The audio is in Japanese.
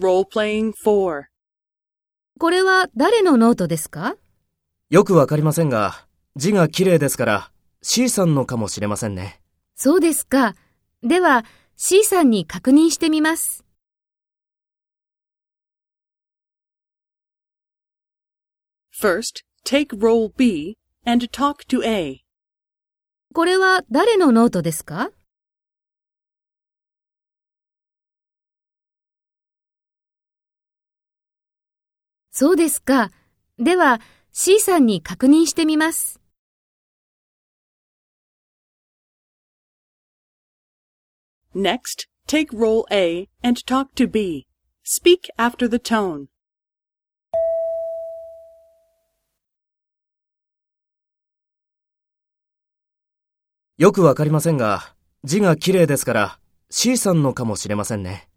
Role-playing 4. これは誰のノートですか？よくわかりませんが、字が綺麗ですから C さんのかもしれませんね。そうですか。では C さんに確認してみます。First, take role B and talk to A. これは誰のノートですか？そうですか。では C さんに確認してみます。Next, take role A and talk to B. Speak after the tone. よくわかりませんが、字が綺麗ですから C さんのかもしれませんね。